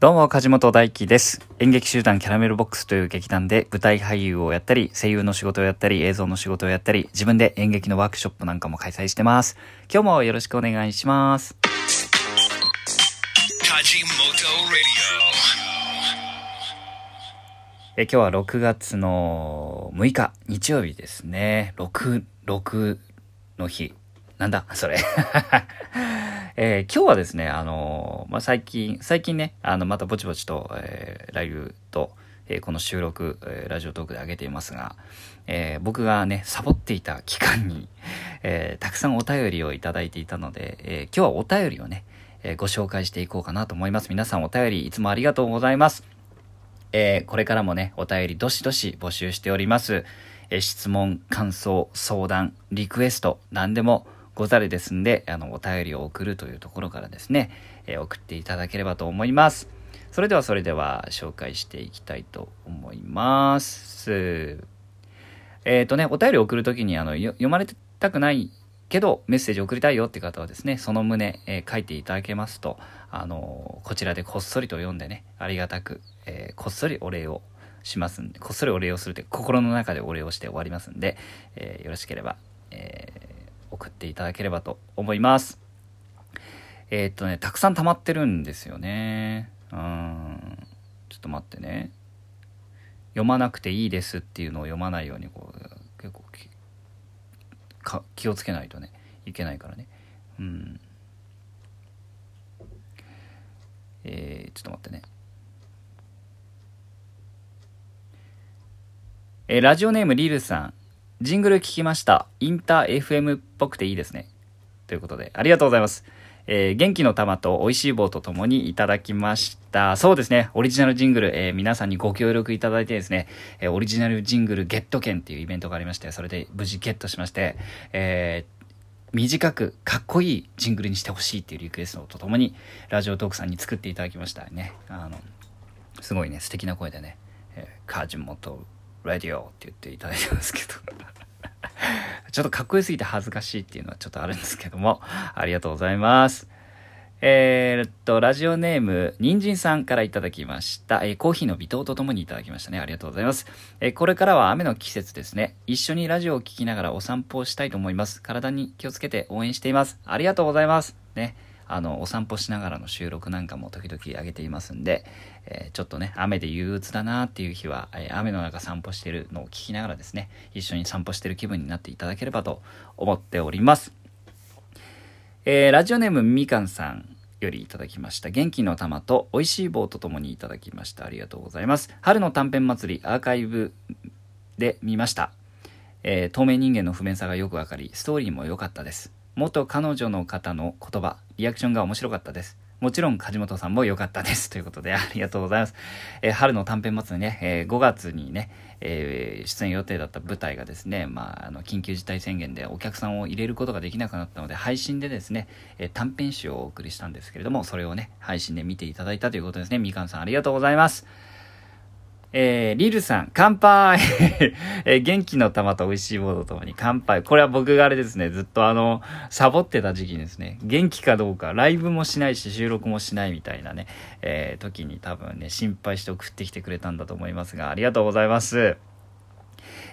どうも、梶本大輝です。演劇集団キャラメルボックスという劇団で舞台俳優をやったり、声優の仕事をやったり、映像の仕事をやったり、自分で演劇のワークショップなんかも開催してます。今日もよろしくお願いします。え今日は6月の6日、日曜日ですね。6、6の日。なんだ？それ。えー今日はですね、あのーまあ、最近、最近ね、あの、またぼちぼちと、えーライブと、えこの収録、ラジオトークで上げていますが、えー僕がね、サボっていた期間に、えたくさんお便りをいただいていたので、え今日はお便りをね、えご紹介していこうかなと思います。皆さんお便りいつもありがとうございます。えこれからもね、お便りどしどし募集しております。え質問、感想、相談、リクエスト、何でもござるですんで、あの、お便りを送るというところからですね、えー送っていただければと思います。それではそれでは紹介していきたいと思います。えっ、とね、お便り送るときにあの読まれたくないけどメッセージ送りたいよって方はですね、その旨、えー書いていただけますと、あのこちらでこっそりと読んでね、ありがたく、えーこっそりお礼をしますんで、こっそりお礼をするって心の中でお礼をして終わりますんで、えーよろしければ、えー送っていただければと思います。えーっとね、たくさん溜まってるんですよね。うん。ちょっと待ってね。読まなくていいですっていうのを読まないようにこう結構きか気をつけないとねいけないからねうんえー、ちょっと待ってねえーラジオネームリルさんジングル聞きましたインター FM っぽくていいですねということでありがとうございますえー元気の玉と美味しい棒とともにいただきました。そうですね。オリジナルジングル、えー皆さんにご協力いただいてですね、えーオリジナルジングルゲット券っていうイベントがありまして、それで無事ゲットしまして、え短くかっこいいジングルにしてほしいっていうリクエストとともに、ラジオトークさんに作っていただきましたね。あの、すごいね、素敵な声でね、えー、カージモトラディオって言っていただいてますけど。ちょっとかっこよすぎて恥ずかしいっていうのはちょっとあるんですけども、ありがとうございます。えーっと、ラジオネーム、にんじんさんからいただきました。えーコーヒーの微糖とともにいただきましたね。ありがとうございます。えーこれからは雨の季節ですね。一緒にラジオを聴きながらお散歩をしたいと思います。体に気をつけて応援しています。ありがとうございます。ね。あの、お散歩しながらの収録なんかも時々上げていますんで、えーちょっとね、雨で憂鬱だなっていう日は、えー雨の中散歩してるのを聞きながらですね、一緒に散歩してる気分になっていただければと思っております。えーラジオネームみかんさんよりいただきました。元気の玉と美味しい棒とともにいただきました。ありがとうございます。春の短編祭りアーカイブで見ました。えー透明人間の不便さがよくわかり、ストーリーも良かったです。元彼女の方の言葉、リアクションが面白かったです。もちろん、梶本さんも良かったです。ということで、ありがとうございます。えー春の短編祭りね、えー5月にね、えー出演予定だった舞台がですね、まあ、あの、緊急事態宣言でお客さんを入れることができなくなったので、配信でですね、え短編集をお送りしたんですけれども、それをね、配信で見ていただいたということですね。みかんさん、ありがとうございます。えー、リルさん、乾杯。えー元気の玉と美味しい棒とともに乾杯。これは僕があれですね、ずっとあの、サボってた時期にですね、元気かどうか、ライブもしないし、収録もしないみたいなね、えー時に多分ね、心配して送ってきてくれたんだと思いますが、ありがとうございます。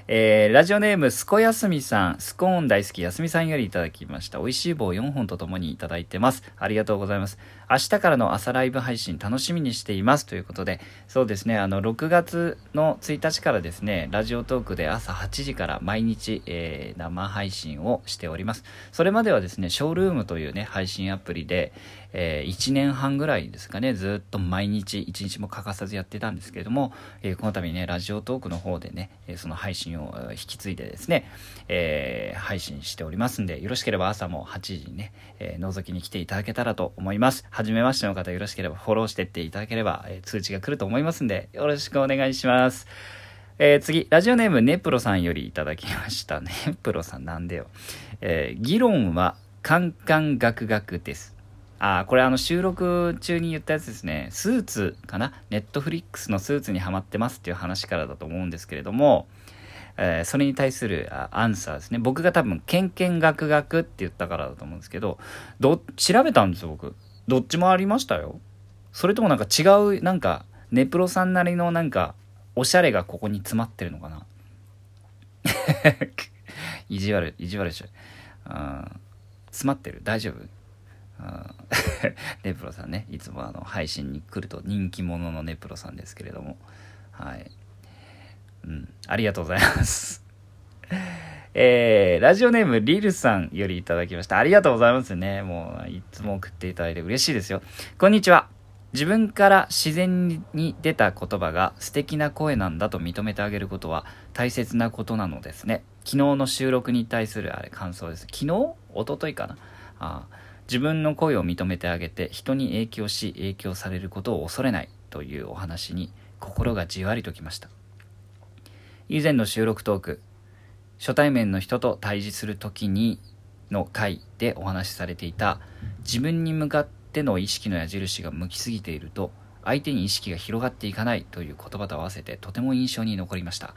えーラジオネーム、すこやすみさん、スコーン大好きやすみさんよりいただきました。美味しい棒4本とともにいただいてます。ありがとうございます。明日からの朝ライブ配信楽しみにしています。ということで、そうですね、あの、6月の1日からですね、ラジオトークで朝8時から毎日、えー生配信をしております。それまではですね、ショールームというね、配信アプリで、え1年半ぐらいですかね、ずっと毎日1日も欠かさずやってたんですけれども、えーこの度ね、ラジオトークの方でね、えその配信を引き継いでですね、えー配信しておりますんで、よろしければ朝も8時にね、えー覗きに来ていただけたらと思います。はじめましての方よろしければフォローしてっていただければ、えー通知が来ると思いますんで、よろしくお願いします。えー次、ラジオネームネプロさんよりいただきました。ネプロさんなんでよ。えー議論はカンカンガクガクです。あこれあの収録中に言ったやつですね。スーツかな？ネットフリックスのスーツにハマってますっていう話からだと思うんですけれども、えーそれに対するアンサーですね。僕が多分、ケンケンガクガクって言ったからだと思うんですけど、ど、調べたんですよ、僕。どっちもありましたよ。それともなんか違う、なんか、ネプロさんなりのなんか、おしゃれがここに詰まってるのかな 意地悪、意地悪でしょ。うん。詰まってる大丈夫？ネプロさんね、いつもあの配信に来ると人気者のネプロさんですけれども、はい。うん、ありがとうございます。えー、ラジオネームリルさんよりいただきました。ありがとうございますね。もう、いつも送っていただいて嬉しいですよ。こんにちは。自分から自然に出た言葉が素敵な声なんだと認めてあげることは大切なことなのですね。昨日の収録に対するあれ感想です。昨日？一昨日かな？あ自分の声を認めてあげて人に影響し影響されることを恐れないというお話に心がじわりときました。以前の収録トーク、初対面の人と対峙する時にの回でお話しされていた自分に向かっての意識の矢印が向きすぎていると相手に意識が広がっていかないという言葉と合わせてとても印象に残りました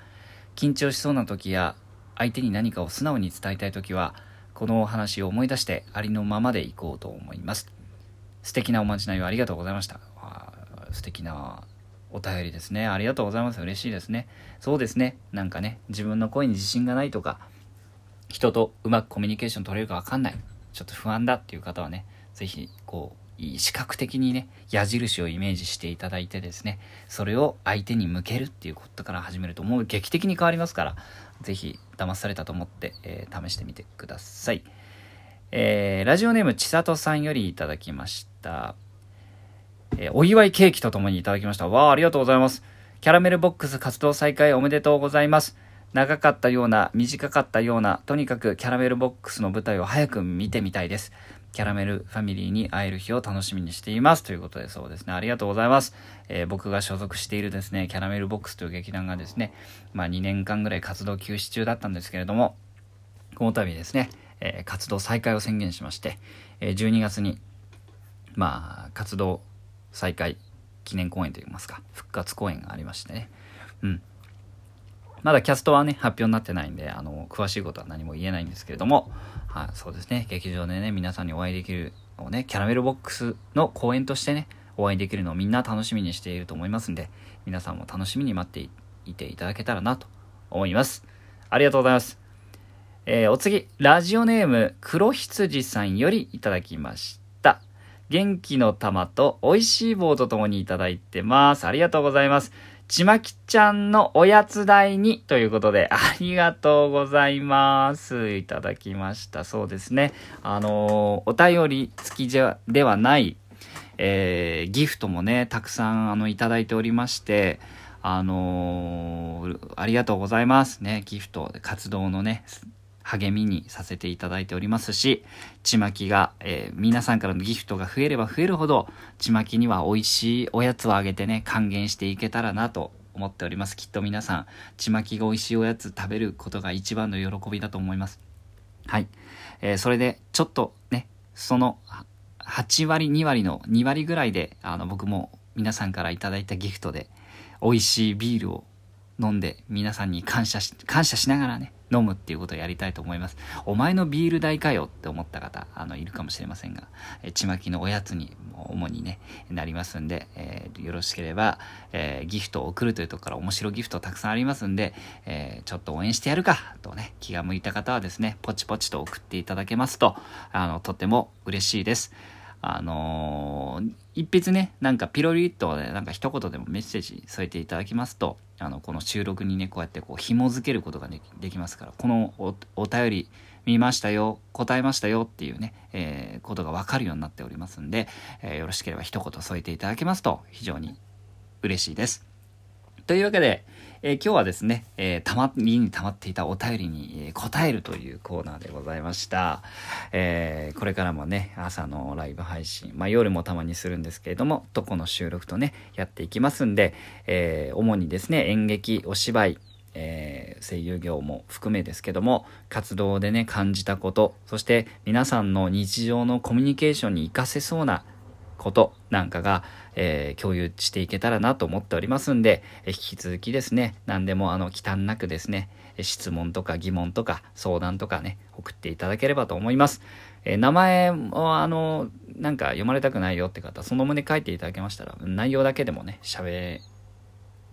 緊張しそうな時や相手に何かを素直に伝えたい時はこのお話を思い出してありのままでいこうと思います素敵なおまじないをありがとうございました素敵なお便りですね。ありがとうございます。嬉しいですね。そうですね。なんかね、自分の声に自信がないとか、人とうまくコミュニケーション取れるかわかんない。ちょっと不安だっていう方はね、ぜひ、こう、視覚的にね、矢印をイメージしていただいてですね、それを相手に向けるっていうことから始めると、もう劇的に変わりますから、ぜひ、騙されたと思って、えー、試してみてください。えー、ラジオネームちさとさんよりいただきました。えー、お祝いケーキとともにいただきました。わあ、ありがとうございます。キャラメルボックス活動再開おめでとうございます。長かったような、短かったような、とにかくキャラメルボックスの舞台を早く見てみたいです。キャラメルファミリーに会える日を楽しみにしています。ということで、そうですね。ありがとうございます。えー、僕が所属しているですね、キャラメルボックスという劇団がですね、まあ2年間ぐらい活動休止中だったんですけれども、この度ですね、えー、活動再開を宣言しまして、えー、12月に、まあ、活動再開記念公演といいますか、復活公演がありましてね。うん。まだキャストはね、発表になってないんで、あの、詳しいことは何も言えないんですけれども、はい、そうですね、劇場でね、皆さんにお会いできるのをね、キャラメルボックスの公演としてね、お会いできるのをみんな楽しみにしていると思いますんで、皆さんも楽しみに待っていていただけたらなと思います。ありがとうございます。えー、お次、ラジオネーム、黒羊さんよりいただきました。元気の玉と美味しい棒とともにいただいてます。ありがとうございます。ちまきちゃんのおやつ代にということで、ありがとうございます。いただきました。そうですね。あのー、お便り付きじゃではない、えー、ギフトもね、たくさん、あの、いただいておりまして、あのー、ありがとうございます。ね、ギフト、活動のね、励みにさせていただいておりますし、ちまきが、えー、皆さんからのギフトが増えれば増えるほど、ちまきには美味しいおやつをあげてね、還元していけたらなと思っております。きっと皆さん、ちまきが美味しいおやつ食べることが一番の喜びだと思います。はい。えー、それで、ちょっとね、その、8割、2割の2割ぐらいで、あの、僕も皆さんからいただいたギフトで、美味しいビールを飲んで、皆さんに感謝し、感謝しながらね、飲むっていうことをやりたいと思います。お前のビール代かよって思った方、あの、いるかもしれませんが、えちまきのおやつに、主にね、なりますんで、えー、よろしければ、えー、ギフトを送るというところから面白ギフトたくさんありますんで、えー、ちょっと応援してやるか、とね、気が向いた方はですね、ポチポチと送っていただけますと、あの、とても嬉しいです。あのー、一筆ね、なんかピロリッとね、なんか一言でもメッセージ添えていただきますと、あの、この収録にね、こうやってこう紐付けることができできますから、このお便り見ましたよ、答えましたよっていうね、えー、ことが分かるようになっておりますんで、えー、よろしければ一言添えていただけますと非常に嬉しいです。というわけで、えー、今日はですね、えー、たまりに溜まっていたお便りに、え、答えるというコーナーでございました。えー、これからもね、朝のライブ配信、まあ夜もたまにするんですけれども、どこの収録とね、やっていきますんで、え、主にですね、演劇、お芝居、えー、声優業も含めですけども、活動でね、感じたこと、そして皆さんの日常のコミュニケーションに活かせそうなことなんかが、えー、共有していけたらなと思っておりますんで、え引き続きですね、何でもあの、忌憚なくですね、質問とか疑問とか相談とかね、送っていただければと思います。えー、名前をあの、なんか読まれたくないよって方、その旨書いていただけましたら、内容だけでもね、喋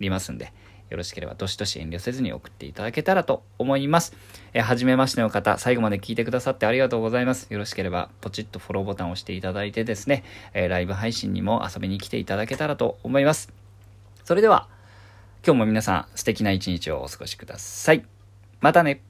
りますんで、よろしければどしどし遠慮せずに送っていただけたらと思います。えー、はじめましての方、最後まで聞いてくださってありがとうございます。よろしければポチッとフォローボタンを押していただいてですね、えー、ライブ配信にも遊びに来ていただけたらと思います。それでは、今日も皆さん素敵な一日をお過ごしください。またね。